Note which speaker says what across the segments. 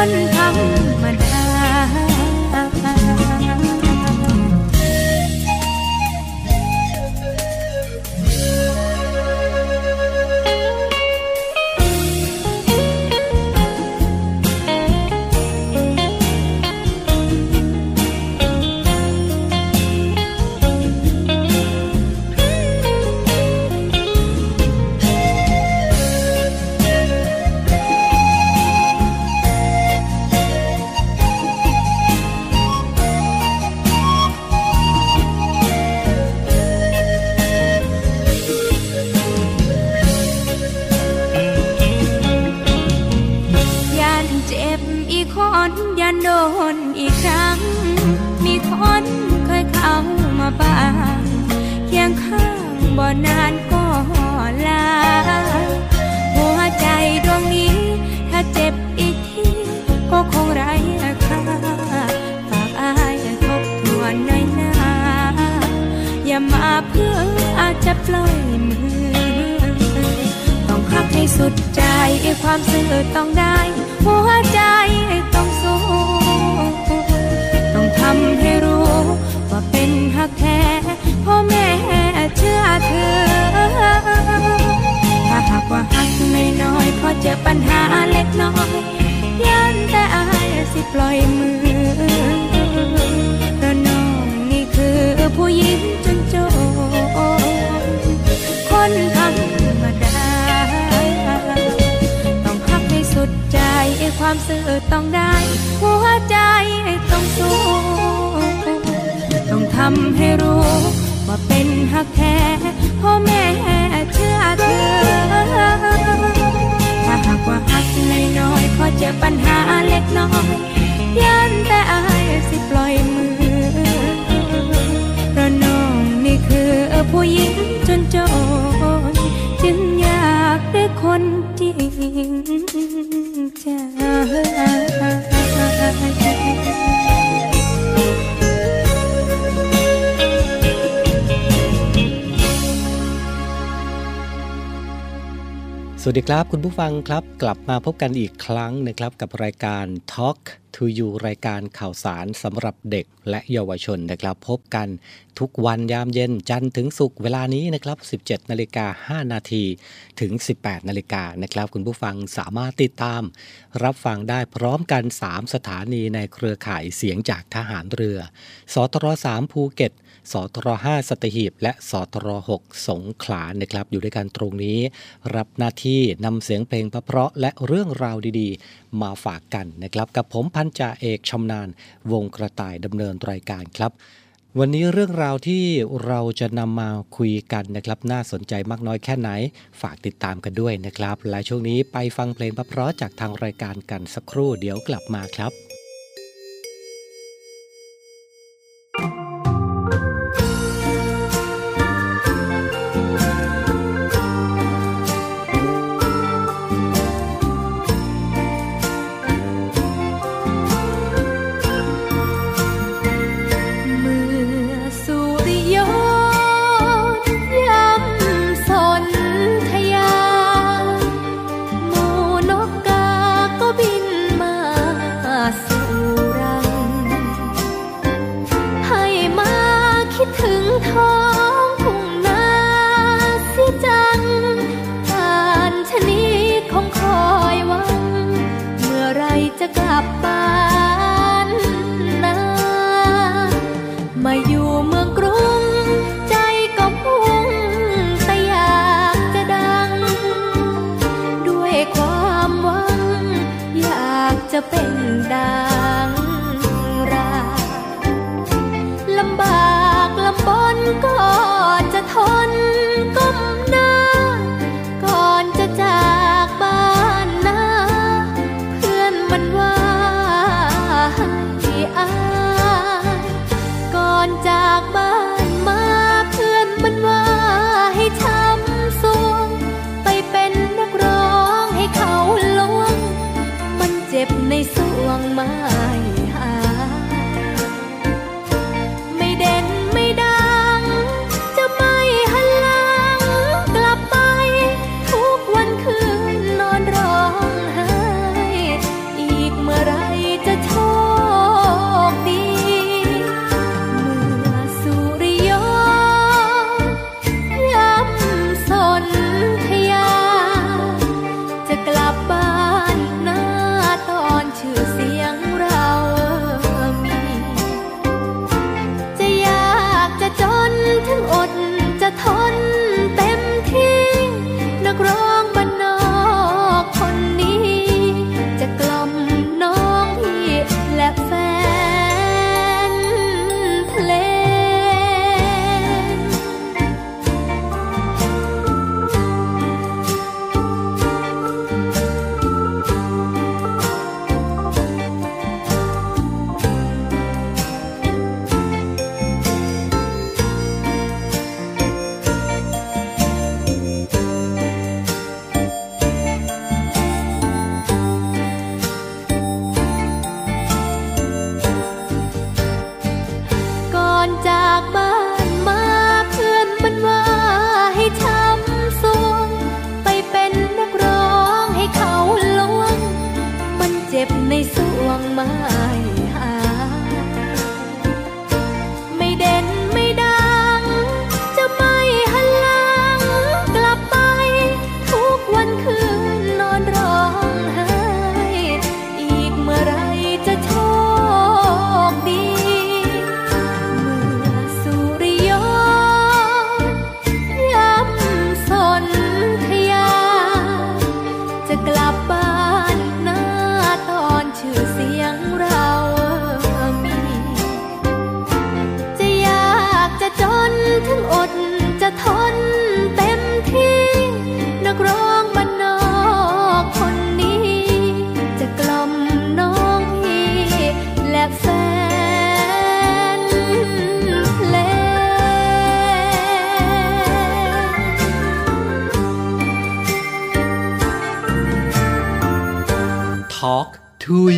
Speaker 1: คนธรำให้รู้ ว่าเป็นหักแท้พ่อแม่เชื่อเธอ ถ้าหากว่าหักน้อยๆขอเจอปัญหาเล็กน้อยยันแต่อายสิปล่อยมือ เพราะน้องนี่คือผู้หญิงจนจนจึงอยากได้คนจริง
Speaker 2: สวัสดีครับ คุณผู้ฟังครับกลับมาพบกันอีกครั้งนะครับกับรายการ Talk to You รายการข่าวสารสำหรับเด็กและเยาวชนนะครับ พบกันทุกวันยามเย็นจันทร์ถึงศุกร์เวลานี้นะครับ 17 นาฬิกา 5 นาทีถึง 18 นาฬิกานะครับ คุณผู้ฟังสามารถติดตาม รับฟังได้พร้อมกัน 3 สถานีในเครือข่ายเสียงจากทหารเรือสตร3ภูเก็ต สตร5สัตหีบ และสตร6สงขลานะครับ อยู่ด้วยกันตรงนี้ รับหน้าที่นำเสียงเพลงเพราะและเรื่องราวดีๆ มาฝากกันนะครับ กับผมพันจ่าเอกชำนาญวงกระต่ายดำเนินรายการครับวันนี้เรื่องราวที่เราจะนำมาคุยกันนะครับ น่าสนใจมากน้อยแค่ไหน ฝากติดตามกันด้วยนะครับ และช่วงนี้ไปฟังเพลงเพราะจากทางรายการกันสักครู่เดี๋ยวกลับมาครับ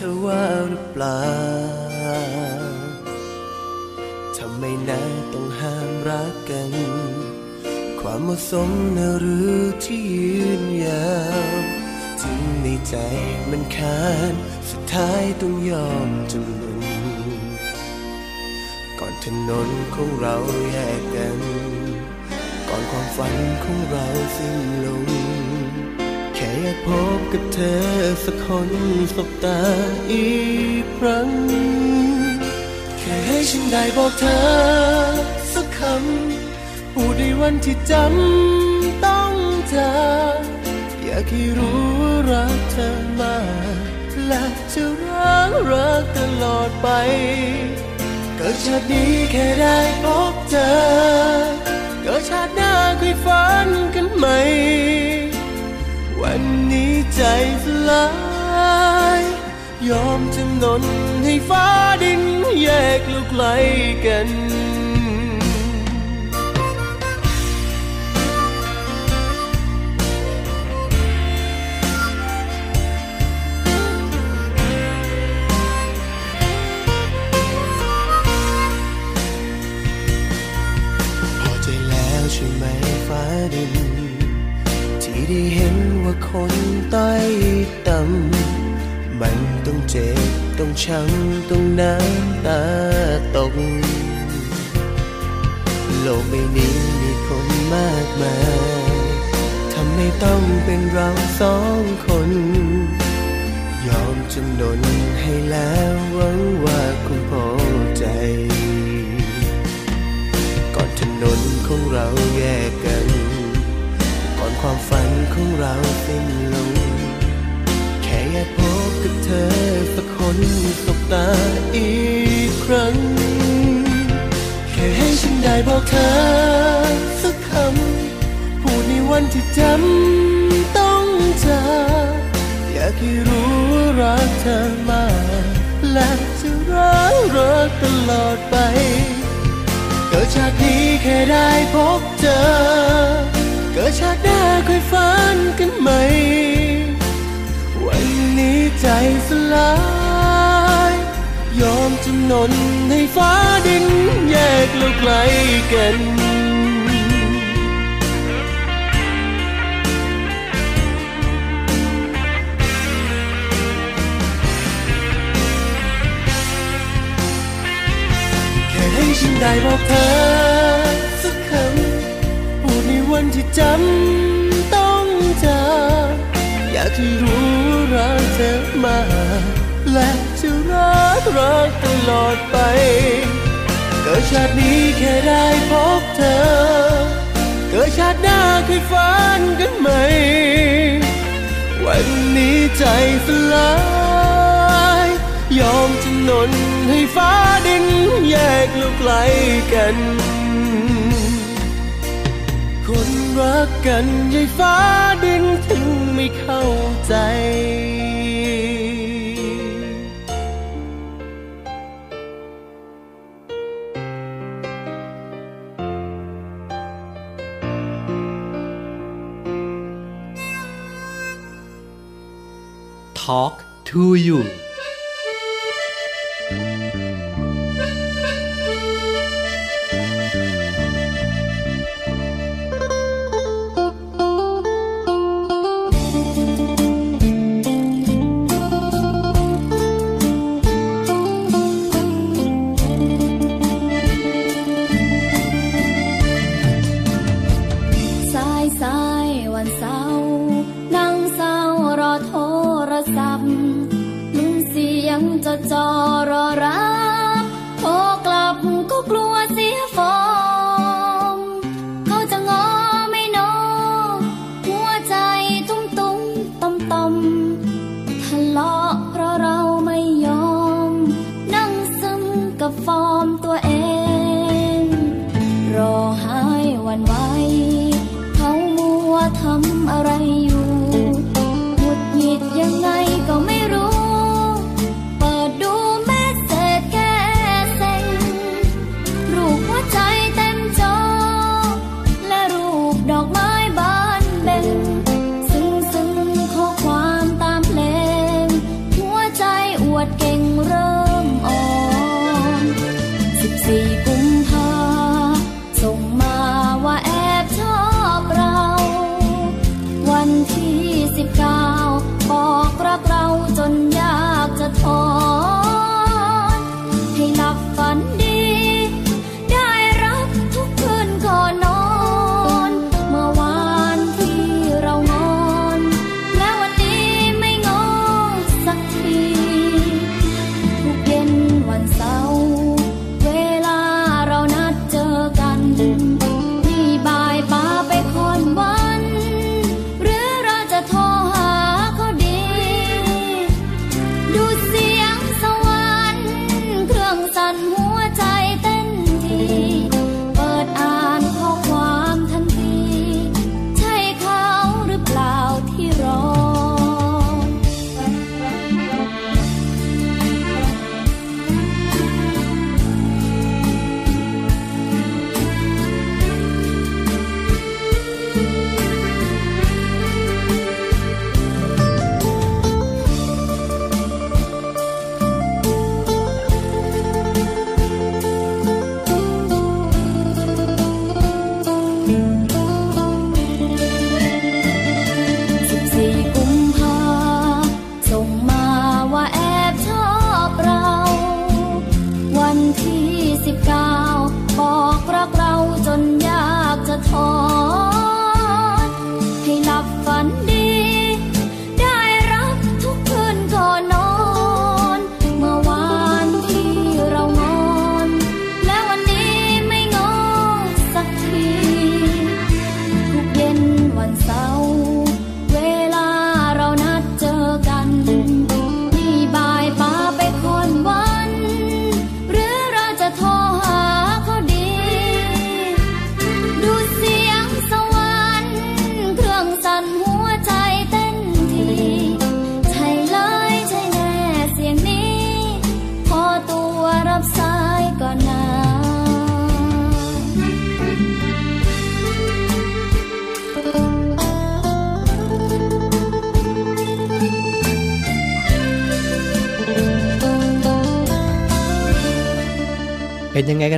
Speaker 1: เธ
Speaker 3: อว่าหรือเปล่าทำไมนะต้องห้ามรักกัน ความเหมาะสมนะหรือที่ยืนยาวถึงในใจมันคานสุดท้ายต้องยอมจำนนก่อนถนนของเราแยกกัน ก่อนความฝันของเราสิ้นลง อยากพบกับเธอสักคนสบตาอีกครั้ง แค่ให้ฉันได้บอกเธอสักคำพูดในวันที่จำต้องจากอยากให้รู้รักเธอมากและจะรักรักตลอดไป เกิดชาตินี้แค่ได้พบเธอก็ชาติหน้าเคยฝันกันไหม วันนี้ใจสลายยอมจำนนให้ฟ้าดินแยกลูกไกลกันพอใจแล้วใช่ไหมฟ้าดิน ที่ได้เห็นว่าคนต้อยต่ำมันต้องเจ็บต้องช้ำต้องน้ำตาตก โลกใบนี้มีคนมากมายทำให้ต้องเป็นเราสองคน ยอมจำนนให้แล้วหวังว่าคงพอใจ ก่อนถนนของเราแยกกัน ความฝันของเราสิ้นลง แค่อยากพบกับเธอสักคนสบตาอีกครั้ง แค่ให้ฉันได้บอกเธอสักคำ พูดในวันที่จำต้องจากอยากให้รู้ว่ารักเธอมากและจะรักรักตลอดไปเกิดจากนี้แค่ได้พบเธอ กิดชาติหน้าค่อยฝันกันไหม วันนี้ใจสลาย ยอมจำนนให้ฟ้าดินแยกเราไกลกันแค่ให้ฉันได้บอกเธอ วันที่จำต้องจากอยากให้รู้รักเธอมา และจะรักรักตลอดไป เกิดชาตินี้แค่ได้พบเธอ เกิดชาติหน้าเคยฝันกันไหม วันนี้ใจสลายยอมจำนนให้ฟ้าดินแยกลูกไกลกัน รักกันยายฟ้าดินถึงไม่เข้าใจ
Speaker 2: Talk to you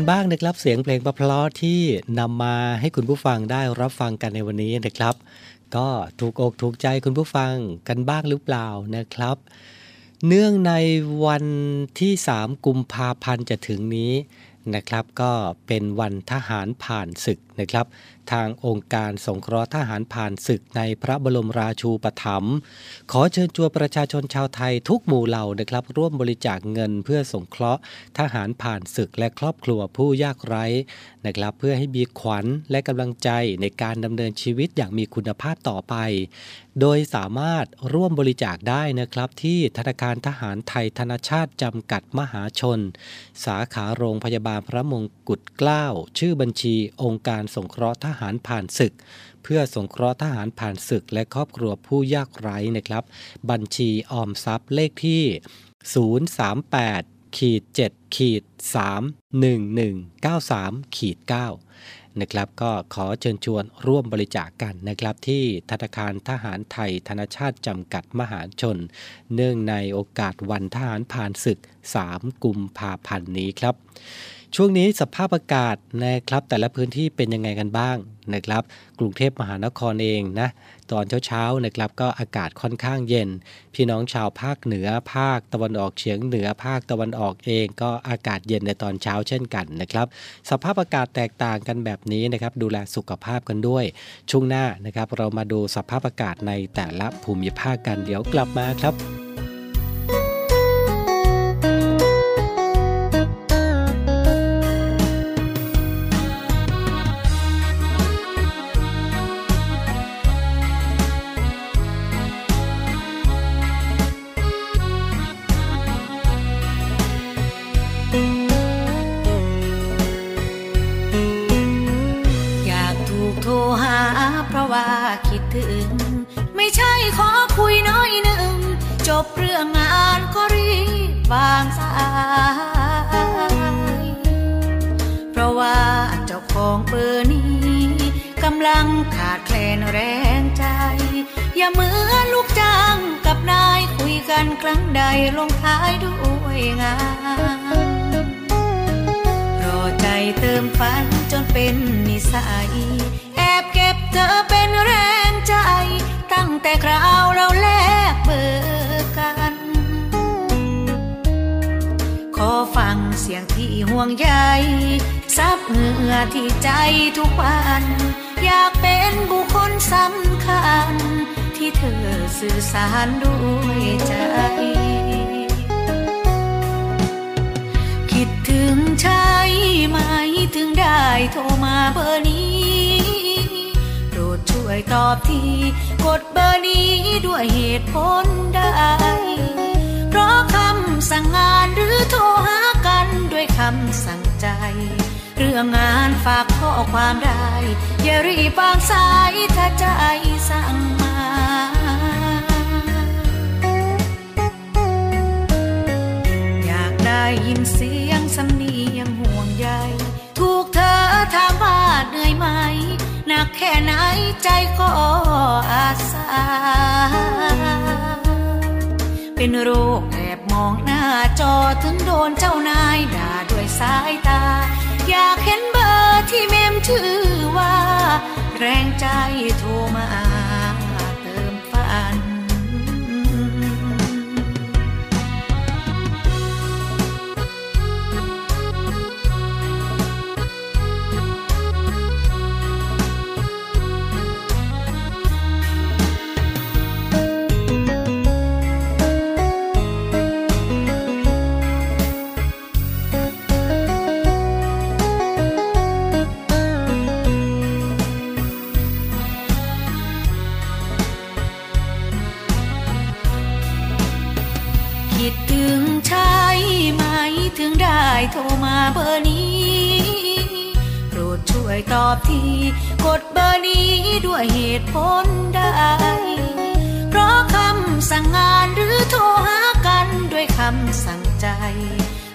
Speaker 4: กันบ้างนะครับ เสียงเพลง
Speaker 2: ปะเพลาะที่นำมาให้คุณผู้ฟังได้รับฟังกันในวันนี้นะครับ ก็ถูกอกถูกใจคุณผู้ฟังกันบ้างหรือเปล่านะครับ เนื่องในวันที่ 3 กุมภาพันธ์จะถึงนี้นะครับ ก็เป็นวันทหารผ่านศึกนะครับ ทางองค์การสงเคราะห์ทหารผ่านศึกในพระบรมราชูปถัมภ์ขอเชิญชวนประชาชนชาวไทยทุกหมู่เหล่านะครับ ร่วมบริจาคเงินเพื่อสงเคราะห์ทหารผ่านศึกและครอบครัวผู้ยากไร้นะครับ เพื่อให้มีขวัญและกำลังใจในการดำเนินชีวิตอย่างมีคุณภาพต่อไป โดยสามารถร่วมบริจาคได้นะครับ ที่ธนาคารทหารไทยธนชาติจำกัดมหาชน สาขาโรงพยาบาลพระมงกุฎเกล้า ชื่อบัญชีองค์การสงเคราะห์ทหารหารผ่านศึก เพื่อสงเคราะห์ทหารผ่านศึก และครอบครัวผู้ยากไร้นะครับ บัญชีออมทรัพย์เลขที่ 038ขีด7ขีด3 1 1 9 3ขีด9นะครับก็ขอเชิญชวนร่วมบริจาคกกันนะครับ ที่ธนาคารทหารไทยธนชาติจำกัดมหาชน เนื่องในโอกาสวันทหารผ่านศึก 3 กุมภาพันธ์นี้ครับ ช่วงนี้สภาพอากาศนะครับแต่ละพื้นที่เป็นยังไงกันบ้างนะครับ กรุงเทพมหานครเองนะตอนเช้าๆนะครับก็อากาศค่อนข้างเย็น พี่น้องชาวภาคเหนือภาคตะวันออกเฉียงเหนือภาคตะวันออกเองก็อากาศเย็นในตอนเช้าเช่นกันนะครับ สภาพอากาศแตกต่างกันแบบนี้นะครับ ดูแลสุขภาพกันด้วย ช่วงหน้านะครับ เรามาดูสภาพอากาศในแต่ละภูมิภาคกันเดี๋ยวกลับมาครับ
Speaker 5: บ วางสาย เพราะว่าเจ้าของเบอร์นี้กำลังขาดแคลนแรงใจ อย่าเหมือนลูกจ้างกับนายคุยกันครั้งใดลงท้ายด้วยงานรอใจเติมฝันจนเป็นนิสัย แอบเก็บเธอเป็นแรงใจ ตั้งแต่คราวเราแลกเบอร์กัน ขอฟังเสียงที่ห่วงใยซับเหงื่อที่ใจทุกวัน อยากเป็นบุคคลสำคัญ ที่เธอสื่อสารด้วยใจ คิดถึงใช่ไหมถึงได้โทรมาเบอร์นี้ โปรดช่วยตอบที กดเบอร์นี้ด้วยเหตุผลใดเพราะคำสั่งงานหรือ โทรหากันด้วยคำสั่งใจ เรื่องงานฝากข้อความได้ อย่ารีบวางสายถ้าใจสั่งมาอยากได้ยินเสียงสำเนียงห่วงใยถูกเธอถามว่าเหนื่อยไหมหนักแค่ไหนใจก็อาสาเป็นโรค อบมองหน้าจอถึงโดนเจ้านายด่าด้วยสายตา อยากเห็นเบอร์ที่เมมชื่อว่า แรงใจโทรมา ตอบทีกดเบอร์นี้ด้วยเหตุผลใดเพราะคำสั่งงานหรือโทรหากันด้วยคำสั่งใจ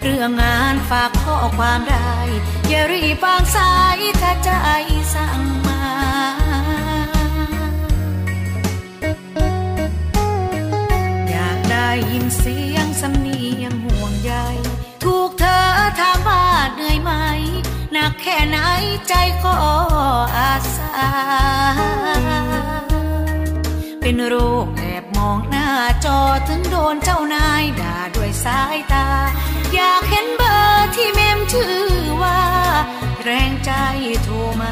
Speaker 5: เรื่องงานฝากข้อความได้ อย่ารีบวางสายถ้าใจสั่งมาอยากได้ยินเสียงสำเนียงห่วงใยถูกเธอถามว่าเหนื่อยไหม หนักแค่ไหนใจก็อาสา เป็นโรคแอบมองหน้าจอถึงโดนเจ้านายด่าด้วยสายตา อยากเห็นเบอร์ที่เมมชื่อว่า แรงใจโทรมา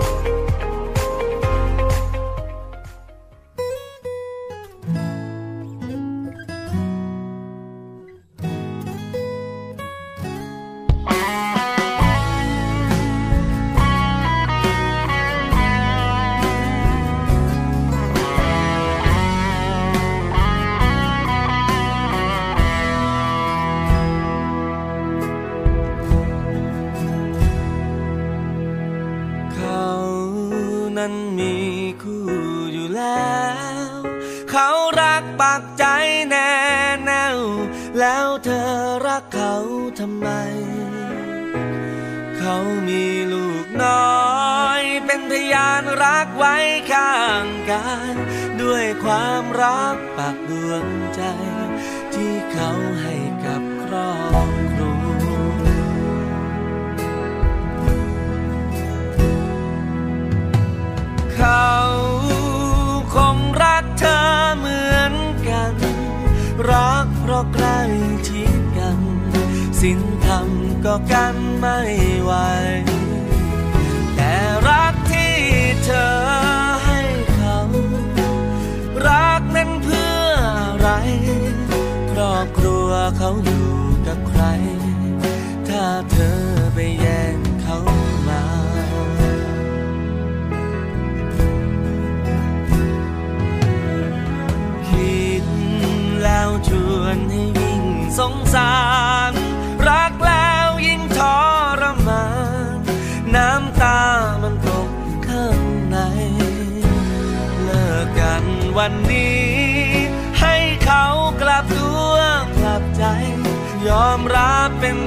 Speaker 3: รักไว้ข้างกายด้วยความรักปากดวงใจ ที่เขาให้กับครอบครัวเขาคงรักเธอเหมือนกัน รักเพราะใกล้ชิดกันสินธรรมก็กันไม่ไหวแต่รัก ธอให้เขารักนั้นเพื่ออะไร ครอบครัวเขาอยู่กับใคร ถ้าเธอไปแย่งเขามาคิดแล้วชวนให้ยิ่งสงสาร ยอมรับเป็น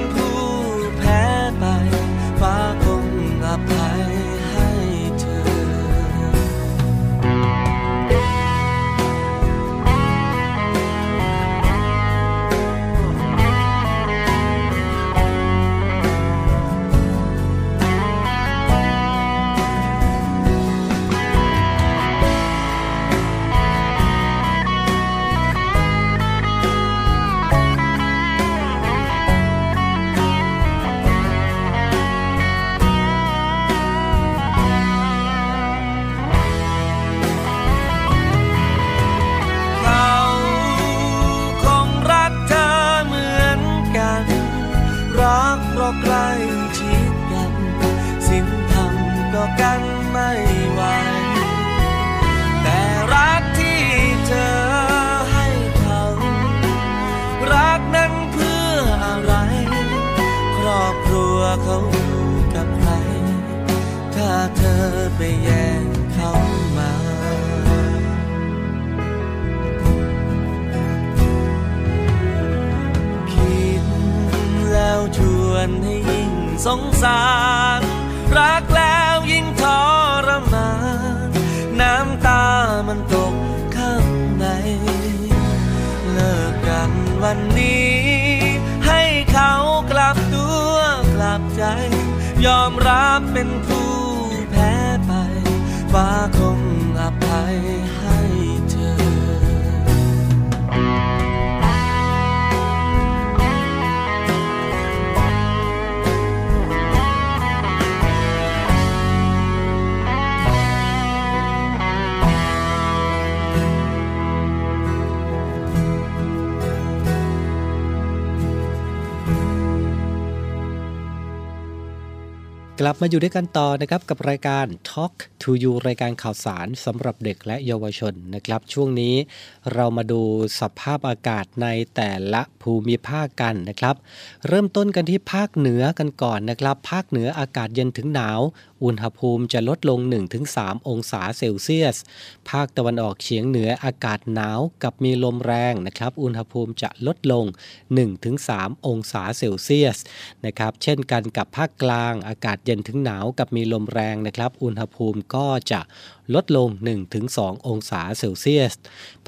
Speaker 2: ลับมาอยู่ด้วยกันต่อนะครับกับรายการ Talk to You รายการข่าวสารสำหรับเด็กและเยาวชนนะครับ ช่วงนี้เรามาดูสภาพอากาศในแต่ละภูมิภาคกันนะครับ เริ่มต้นกันที่ภาคเหนือกันก่อนนะครับ ภาคเหนืออากาศเย็นถึงหนาว อุณหภูมิจะลดลง 1-3 องศาเซลเซียส ภาคตะวันออกเฉียงเหนืออากาศหนาวกับมีลมแรงนะครับ อุณหภูมิจะลดลง 1-3 องศาเซลเซียสนะครับ เช่นกันกับภาคกลางอากาศเย็นถึงหนาวกับมีลมแรงนะครับ อุณหภูมิก็จะ ลดลง 1-2 องศาเซลเซียส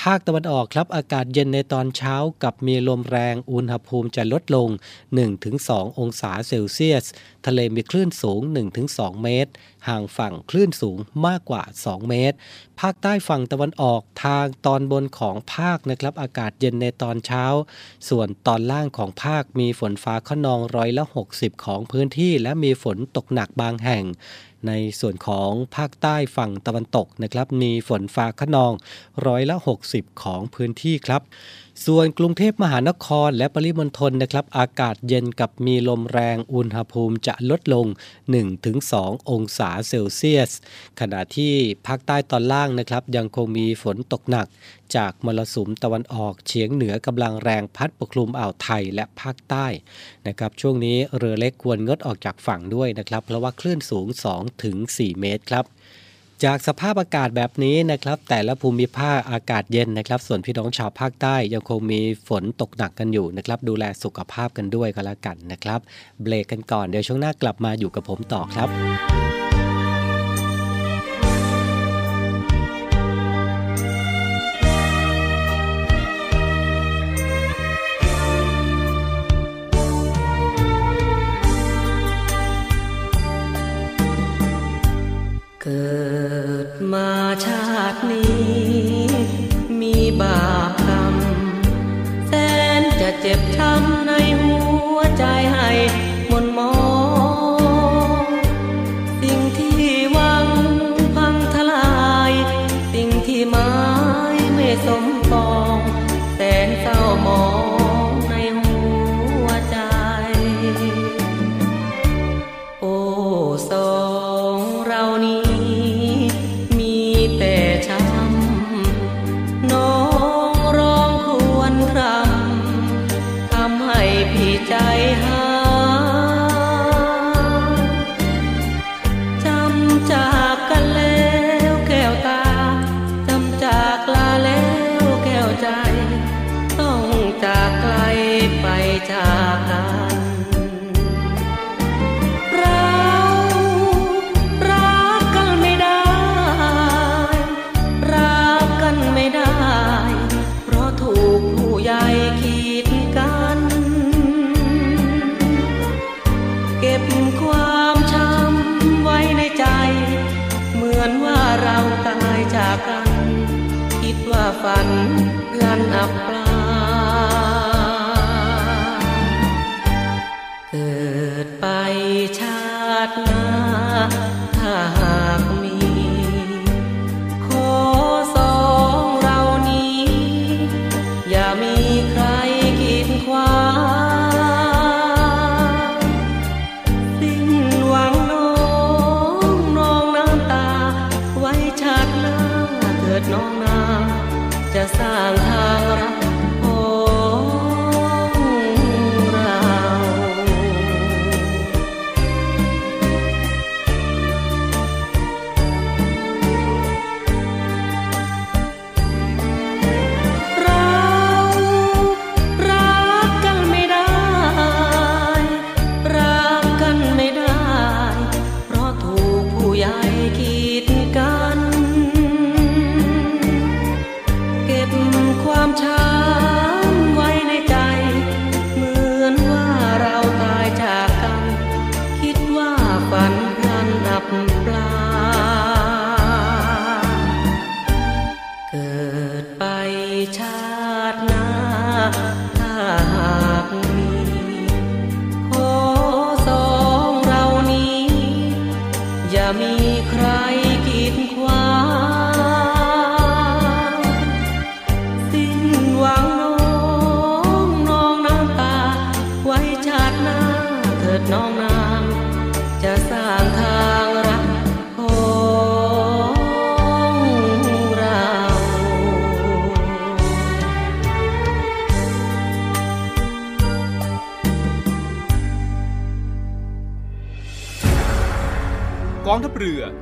Speaker 2: ภาคตะวันออกครับอากาศเย็นในตอนเช้ากับมีลมแรงอุณหภูมิจะลดลง 1-2 องศาเซลเซียส ทะเลมีคลื่นสูง 1-2 เมตร ห่างฝั่งคลื่นสูงมากกว่า 2 เมตร ภาคใต้ฝั่งตะวันออกทางตอนบนของภาคนะครับอากาศเย็นในตอนเช้า ส่วนตอนล่างของภาคมีฝนฟ้าขนองร้อยละ 60 ของพื้นที่และมีฝนตกหนักบางแห่งในส่วนของภาคใต้ฝั่งตะวันตกนะครับ มีฝนฟ้าขนองร้อยละ 60 ของพื้นที่ครับ ส่วนกรุงเทพมหานครและปริมณฑลนะครับ อากาศเย็นกับมีลมแรงอุณหภูมิจะลดลง 1-2 องศาเซลเซียส ขณะที่ภาคใต้ตอนล่างนะครับ ยังคงมีฝนตกหนัก จากมรสุมตะวันออกเฉียงเหนือกำลังแรงพัดปกคลุมอ่าวไทยและภาคใต้นะครับช่วงนี้เรือเล็กควรงดออกจากฝั่งด้วยนะครับ เพราะว่าคลื่นสูง 2-4 เมตรครับ
Speaker 6: จากสภาพอากาศแบบนี้นะครับ แต่ละภูมิภาคอากาศเย็นนะครับ ส่วนพี่น้องชาวภาคใต้ยังคงมีฝนตกหนักกันอยู่นะครับ ดูแลสุขภาพกันด้วยก็แล้วกันนะครับ เบรกกันก่อนเดี๋ยวช่วงหน้ากลับมาอยู่กับผมต่อครับ 三趟。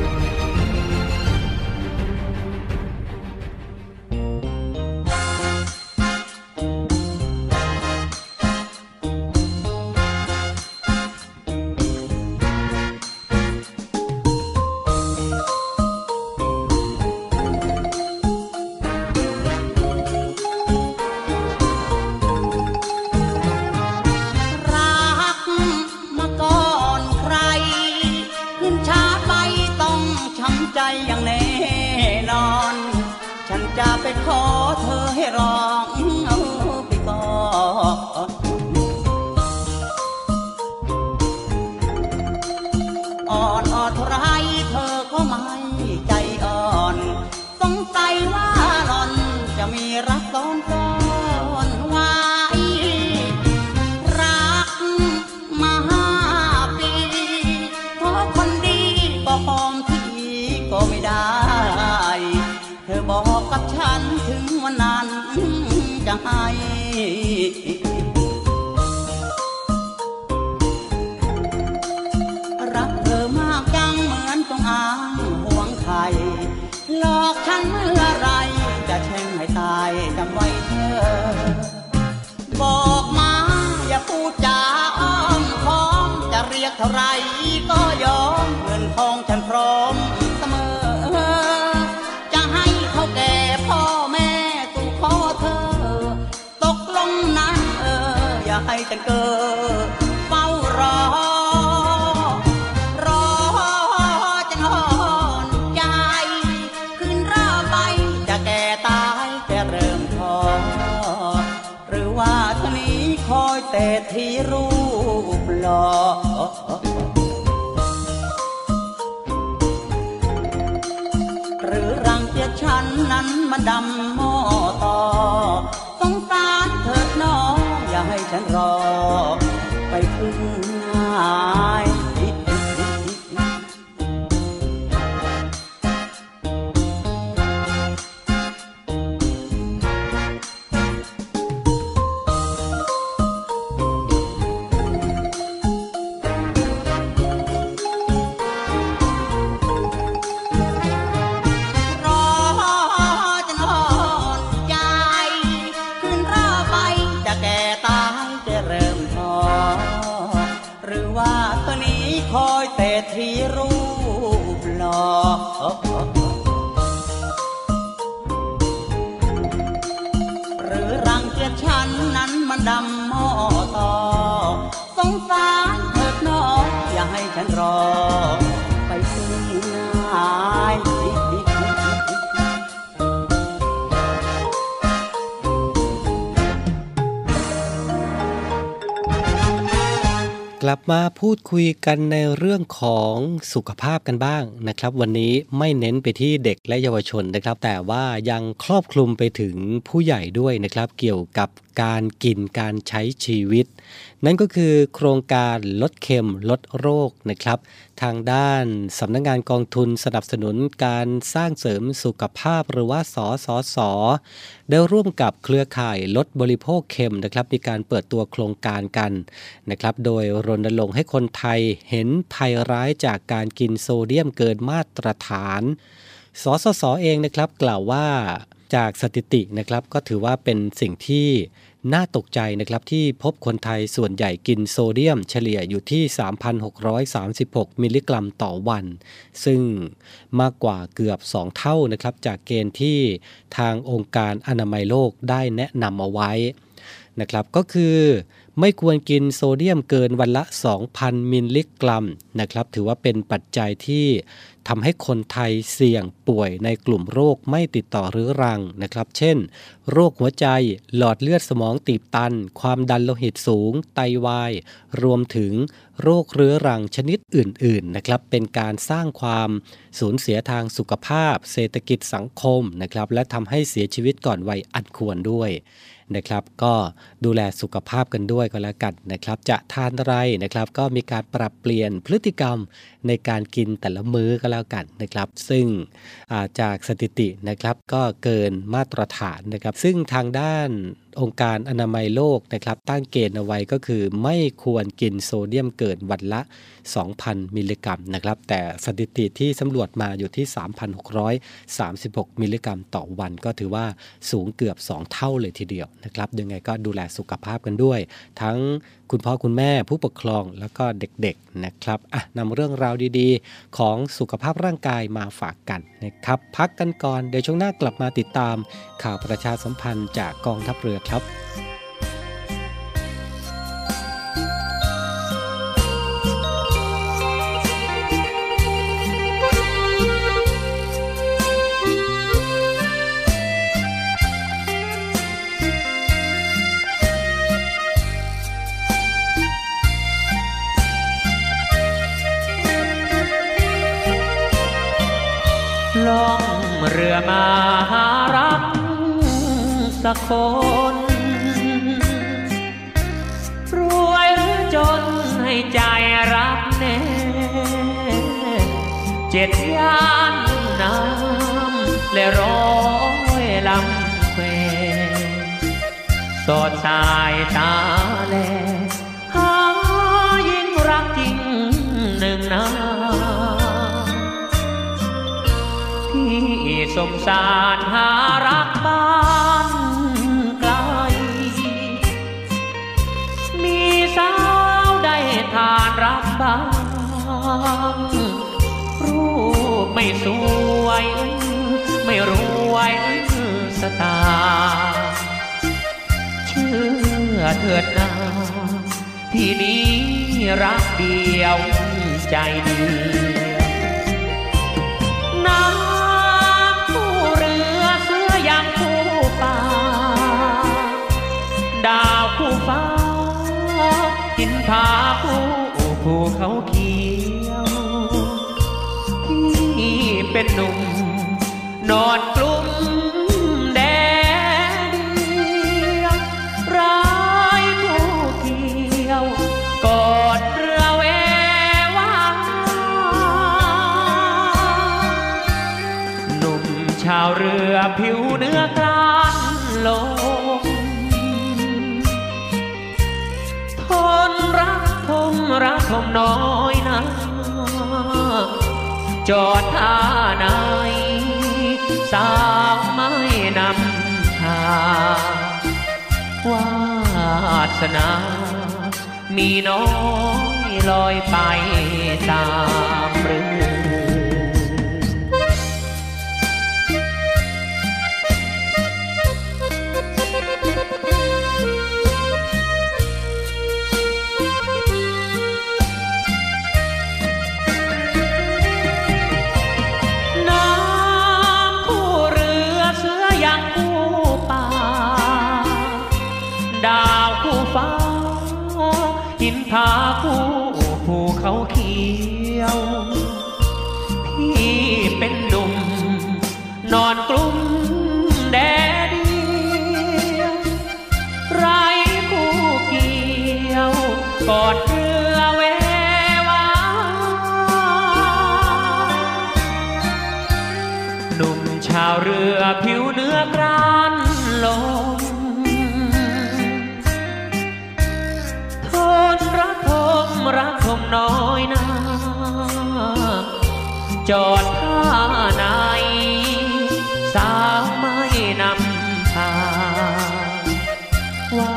Speaker 7: 4584
Speaker 8: เกิดเฝ้ารอ รอจนหอนใจคืนรอไปจะแก่ตายจะเริ่มท้อหรือว่าเท่นี้คอยแต่ที่รูปหล่อหรือรังเกียจฉันนั้นมันดำหม้อต่อ สงสารเถิดน้องอย่าให้ฉันรอ รอไปถึงง่าย
Speaker 2: กลับมาพูดคุยกันในเรื่องของสุขภาพกันบ้างนะครับ วันนี้ไม่เน้นไปที่เด็กและเยาวชนนะครับ แต่ว่ายังครอบคลุมไปถึงผู้ใหญ่ด้วยนะครับ เกี่ยวกับการกินการใช้ชีวิต นั่นก็คือโครงการลดเค็มลดโรคนะครับ ทางด้านสำนักงงานกองทุนสนับสนุนการสร้างเสริมสุขภาพหรือว่าสสส ได้ร่วมกับเครือข่ายลดบริโภคเค็มนะครับ มีการเปิดตัวโครงการกันนะครับ โดยรณรงค์ให้คนไทยเห็นภัยร้ายจากการกินโซเดียมเกินมาตรฐาน สสสเองนะครับกล่าวว่าจากสถิตินะครับก็ถือว่าเป็นสิ่งที่ น่าตกใจนะครับที่พบคนไทยส่วนใหญ่กินโซเดียมเฉลี่ยอยู่ที่ 3,636 มิลลิกรัมต่อวัน ซึ่งมากกว่าเกือบ 2 เท่านะครับจากเกณฑ์ที่ทางองค์การอนามัยโลกได้แนะนำเอาไว้นะครับก็คือไม่ควรกินโซเดียมเกินวันละ 2,000 มิลลิกรัมนะครับถือว่าเป็นปัจจัยที่ ทำให้คนไทยเสี่ยงป่วยในกลุ่มโรคไม่ติดต่อเรื้อรังนะครับ เช่น โรคหัวใจ หลอดเลือดสมองตีบตัน ความดันโลหิตสูง ไตวาย รวมถึงโรคเรื้อรังชนิดอื่น ๆ นะครับ เป็นการสร้างความสูญเสียทางสุขภาพ เศรษฐกิจสังคมนะครับ และทำให้เสียชีวิตก่อนวัยอันควรด้วยนะครับก็ดูแลสุขภาพกันด้วยก็แล้วกันนะครับ จะทานอะไรนะครับ ก็มีการปรับเปลี่ยนพฤติกรรม ในการกินแต่ละมื้อก็แล้วกันนะครับ ซึ่งจากสถิตินะครับก็เกินมาตรฐานนะครับ ซึ่งทางด้านองค์การอนามัยโลกนะครับ ตั้งเกณฑ์เอาไว้ก็คือไม่ควรกินโซเดียมเกินวันละ 2,000 มิลลิกรัมนะครับ แต่สถิติที่สำรวจมาอยู่ที่ 3,636 มิลลิกรัมต่อวันก็ถือว่าสูงเกือบ 2 เท่าเลยทีเดียวนะครับ ยังไงก็ดูแลสุขภาพกันด้วย ทั้งคุณพ่อคุณแม่ผู้ปกครองแล้วก็เด็กๆนะครับอะนำเรื่องราวดีๆ ของสุขภาพร่างกายมาฝากกันนะครับ พักกันก่อนเดี๋ยวช่วงหน้ากลับมาติดตามข่าวประชาสัมพันธ์จากกองทัพเรือครับ
Speaker 9: รือมาหารักสักคน รวยหรือจนให้ใจรักแน่ เจ็ดย่านน้ำและร้อยลำเควสดสายตาแลหายิ่งรักจริงหนึ่งนา สมสารหารักบ้านไกล มีสาวได้ทานรักบ้างรูปไม่สวย ไม่รวยสตา เชื่อเถิดนาที่นี้รักเดียวใจดียวน้ำ ผาผู้ภูเขาเขียวที่เป็นหนุ่ม นอนกลุ่ม น้อยนะจอดท่าไหนสาวไม่นำทางวาสนา มีน้อยลอยไปตามเรือ ผิวเนื้อกรานลมทนรักทมรักทมน้อยนาจอดท่าไหนสาวไม่นำทางวา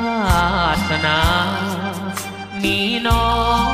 Speaker 9: สนามีน้อย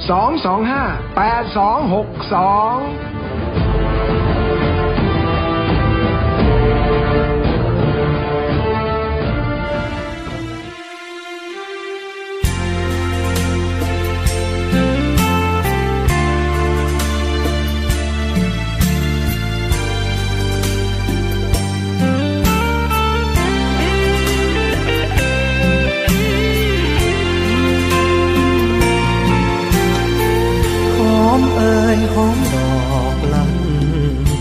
Speaker 10: 225 8262
Speaker 11: หอมดอกลัน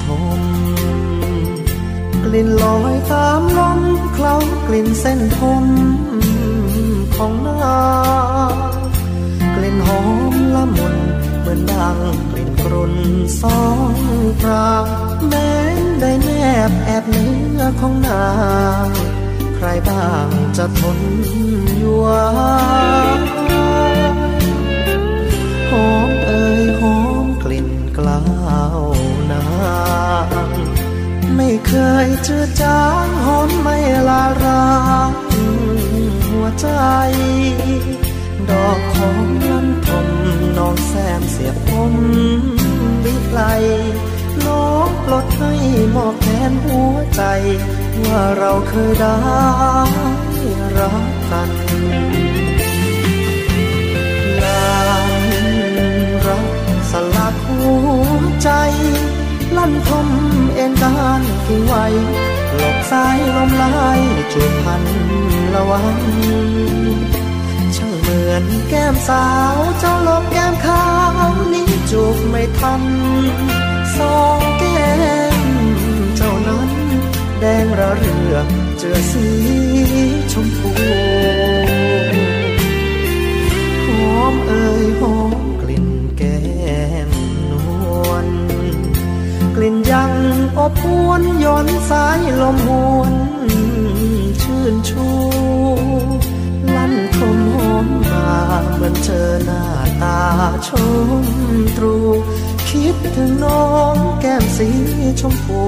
Speaker 11: ทม กลิ่นลอยตามลมเคล้ากลิ่นเส้นผมของนากลิ่นหอมละมุนเหมือนดังกลิ่นกรุ่นสองพรางแม้ได้แนบแอบเนื้อของนางใครบ้างจะทนอยู่วาหอมานางไม่เคยเจือจางหอมไม่ลาร้างหัวใจ ดอกของลันทมน้องแซมเสียผมวิไลน้องปลดให้มอบแทนหัวใจ ว่าเราเคยได้รักกัน สลักหัวใจ ลั่นทมเอ็นกานกิ่งไวหลบสายลมลายจูบพันละวันช่างเหมือนแก้มสาวเจ้าลบแก้มขาวนี้จูบไม่ทันสองแก้มเจ้านั้น แดงระเรือเจือสีชมพูหอมเอ่ยหอม ลิ่นยังอบอวนย้อนสายลมหวนชื่นชูลั่นคมหอมมาเหมือนเจอหน้าตาชมตรู คิดถึงน้องแก้มสีชมพู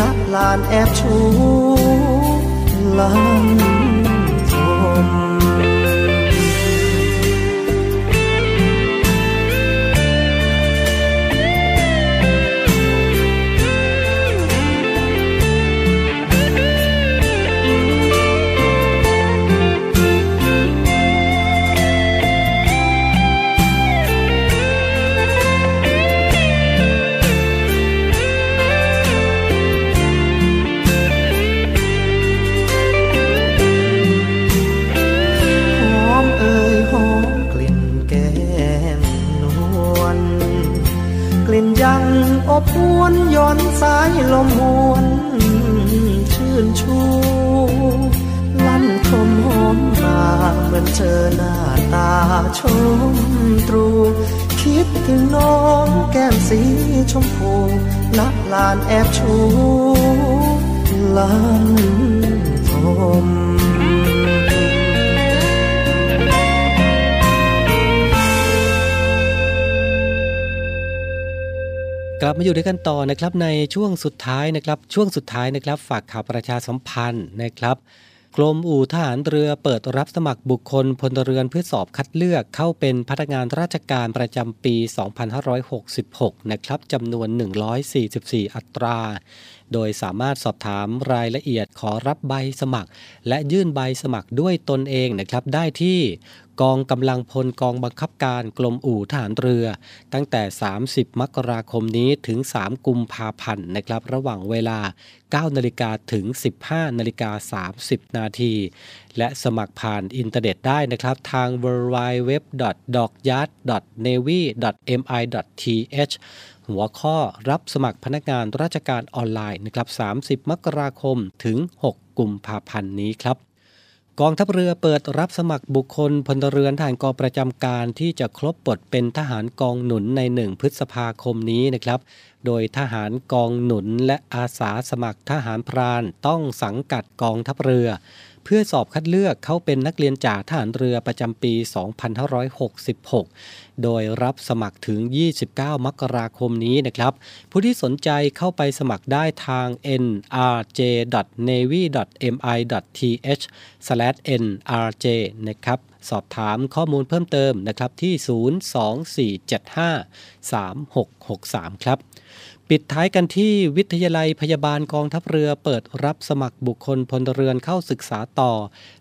Speaker 11: นักลานแอบชูลัน อบอวนย้อนสายลมหวนชื่นชูลั่นคมหอมมาเหมือนเจอหน้าตาชมตรู คิดถึงน้องแก้มสีชมพูนักลานแอบชูลันทม
Speaker 2: ลับมาอยู่ด้วยกันต่อนะครับในช่วงสุดท้ายนะครับช่วงสุดท้ายนะครับฝากข่าวประชาสัมพันธ์นะครับกรมอู่ทหารเรือเปิดรับสมัครบุคคลพลเรือนเพื่อสอบคัดเลือกเข้าเป็นพนักงานราชการประจำปี 2566 นะครับจำนวน 144 อัตรา โดยสามารถสอบถามรายละเอียดขอรับใบสมัคร และยื่นใบสมัครด้วยตนเองนะครับได้ที่ กองกำลังพลกองบังคับการกรมอู่ทหารเรือ ตั้งแต่ 30 มกราคมนี้ถึง 3 กุมภาพันธ์นะครับ ระหว่างเวลา 9 นาฬิกาถึง 15 นาฬิกา 30 นาที และสมัครผ่านอินเทอร์เน็ตได้นะครับ ทาง w w w d o k y a r d n a v y m i t h หัวข้อรับสมัครพนักงานราชการออนไลน์นะครับ 30 มกราคมถึง 6 กุมภาพันธ์นี้ครับ กองทัพเรือเปิดรับสมัครบุคคลพลเรือนฐานกองประจำการที่จะครบบทเป็นทหารกองหนุนใน 1 พฤษภาคมนี้นะครับ โดยทหารกองหนุนและอาสาสมัครทหารพรานต้องสังกัดกองทัพเรือ เพื่อสอบคัดเลือกเข้าเป็นนักเรียนจ่าทหารเรือประจำปี 2566 โดยรับสมัครถึง 29 มกราคมนี้นะครับ ผู้ที่สนใจเข้าไปสมัครได้ทาง nrj.navy.mi.th/nrj นะครับสอบถามข้อมูลเพิ่มเติมนะครับที่ 024753663 ครับ ปิดท้ายกันที่วิทยาลัยพยาบาลกองทัพเรือเปิดรับสมัครบุคคลพลเรือนเข้าศึกษาต่อ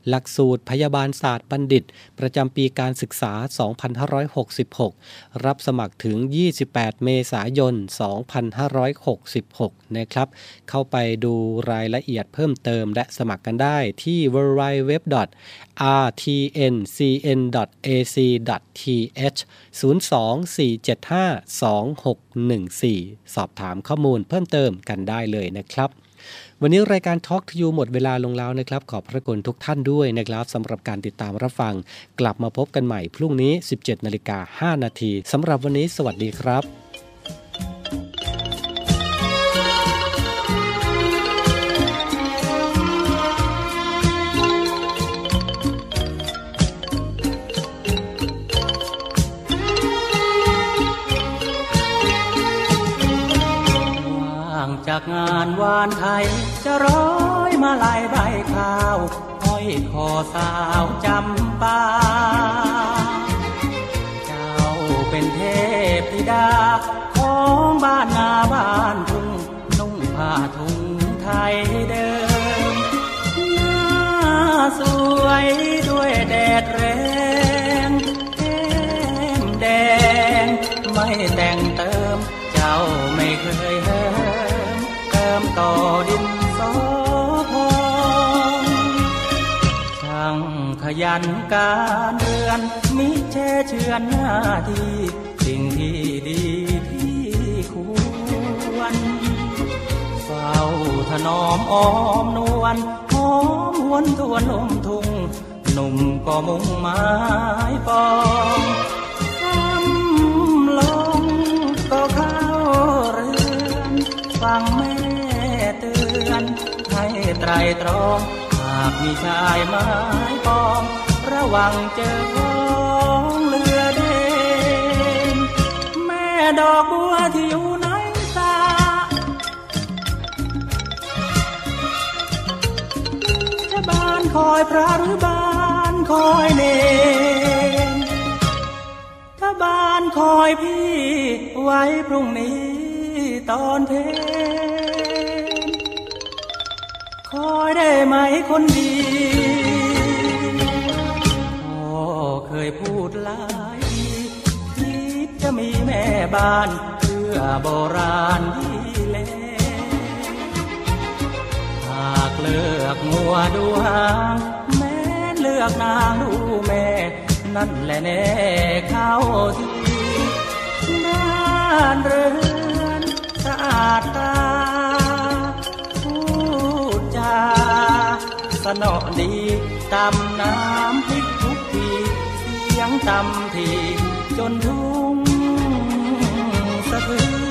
Speaker 2: หลักสูตรพยาบาลศาสตร์บัณฑิต ประจำปีการศึกษา 2566 รับสมัครถึง 28 เมษายน 2566 นะครับ เข้าไปดูรายละเอียดเพิ่มเติมและสมัครกันได้ที่ www rtncn.ac.th 024752614 สอบถามข้อมูลเพิ่มเติมกันได้เลยนะครับ วันนี้รายการ Talk to You หมดเวลาลงแล้วนะครับ ขอบพระคุณทุกท่านด้วยนะครับสำหรับการติดตามรับฟัง กลับมาพบกันใหม่พรุ่งนี้ 17นาฬิกา5นาทีสำหรับวันนี้สวัสดีครับ
Speaker 6: จากงานวานไทย จะร้อยมาลายใบข้าวห้อยคอสาวจำปา เจ้าเป็นเทพธิดา ของบ้านนาบ้านทุ่งนุ่งผ้าทุ่งไทยเดิมหน้าสวยด้วยแดดแรงแก้มแดง ไม่แต่งเติม เจ้าไม่เคย ต่อดินสอพองชางขยันการเรือนมิแช่เชือนหน้าที่สิ่งที่ดีที่ควรเฝ้าถนอมอ้อมนวลหอมหวนทวนลมทุ่งหนุ่มก็มุ่งไม้ปองคำลงก็เข้าเรือนฟังแม่ อนให้ไตรตรอง หากมีชายไม้ปอง ระวังเจอของเรือเด่นแม่ดอกบัวที่อยู่ในตาจะบานคอยพระหรือบานคอยเนรถ้าบานคอยพี่ไว้พรุ่งนี้ตอนเพล คอยได้ไหมคนดีพ่อเคยพูดหลายทีคิดจะมีแม่บ้านเพื่อโบราณที่เลหากเลือกงัวดูหางแม่เลือกนางดูแม่ นั่นแหละแน่เข้าทีบ้านเรือนสะอาดตา สนอดีตำน้ำพริกทุกทีเสียงตำทีจนทุ่งสะเทือน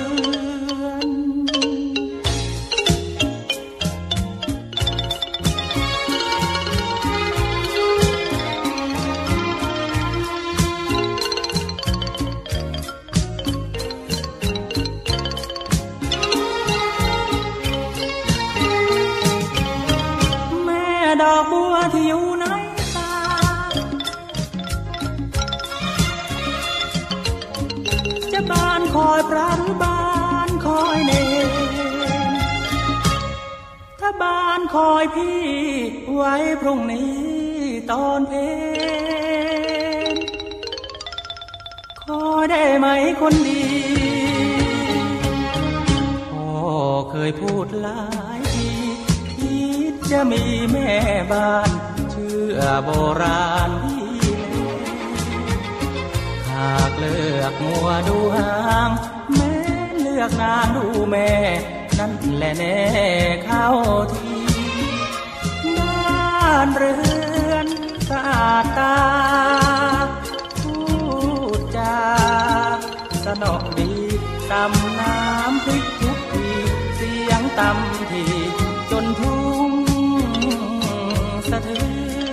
Speaker 6: คอยพี่ไว้พรุ่งนี้ตอนเพลงคอได้ไหมคนดีพ่อเคยพูดหลายทีคิดจะมีแม่บ้าน เชื่อโบราณที่หากเลือกมัวดูหางแม่เลือกนางดูแม่ นั่นแหละแน่เข้าทีานเรือนสะอาดตาพูดจาสนอกดีตำน้ำพริกทุกทีเสียงตำทีจนทุ่งสะเทือน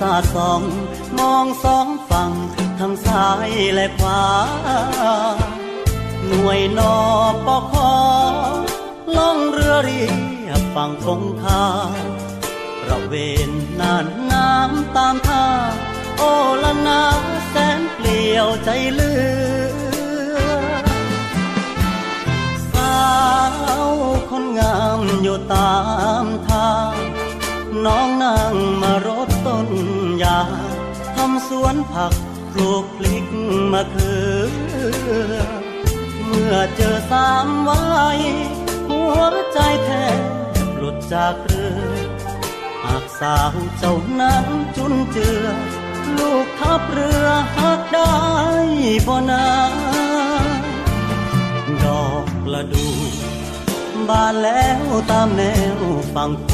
Speaker 8: สาดส่อง มองสองฝั่งทั้งซ้ายและขวา หน่วยนอปอคอล่องเรือเรียบฝั่งคงคาระเวนน่านน้ำตามท่า โอละนาแสนเปลี่ยวใจเลือสาวคนงามอยู่ตามทางน้องนางมารดต้นาทำสวนผักปลูกพลิกมะเขือ เมื่อเจอสามวัยหัวใจแทบหลุดจากเรือหากสาวเจ้านั้นจุนเจือ ลูกทับเรือหักได้บ่นาดอกละดูบานแล้วตามแนวฝั่งโข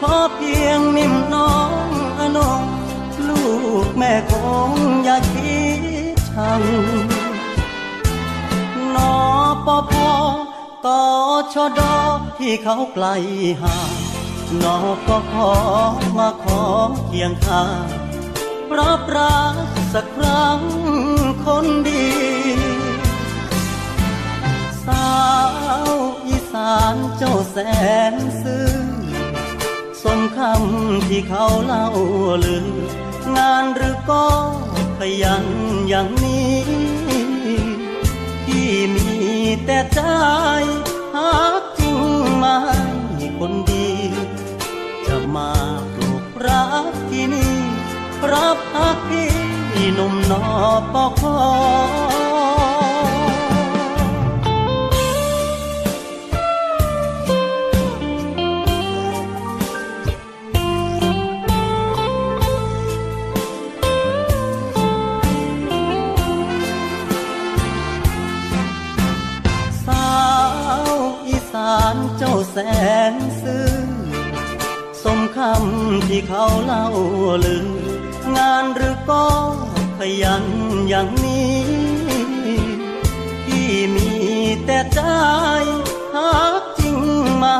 Speaker 8: ขอเพียงนิ่มน้อ งองลูกแม่คงอย่าคิดชังนอปอพอต่อชอดอที่เขาไกลห่างนอปอขอมาขอเคียงข้างรับรักสักครั้งคนดี สาวอีสานเจ้าแสนซื่อ มคำที่เขาเล่าลืองานหรือก็ขยันอย่างนี้ที่มีแต่ใจหากจริงไม่คนดี จะมาปลูกรักที่นี่ รับฮักพี่หนุ่มนอปอคอ สนซื่อสมคำที่เขาเล่าลืองานหรือก็ขยันอย่างนี้ที่มีแต่ใจหากจริงไม่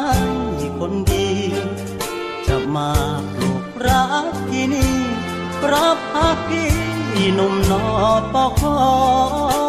Speaker 8: คนดี จะมาปลูกรักที่นี่รับฮักพี่หนุ่มนอปอคอ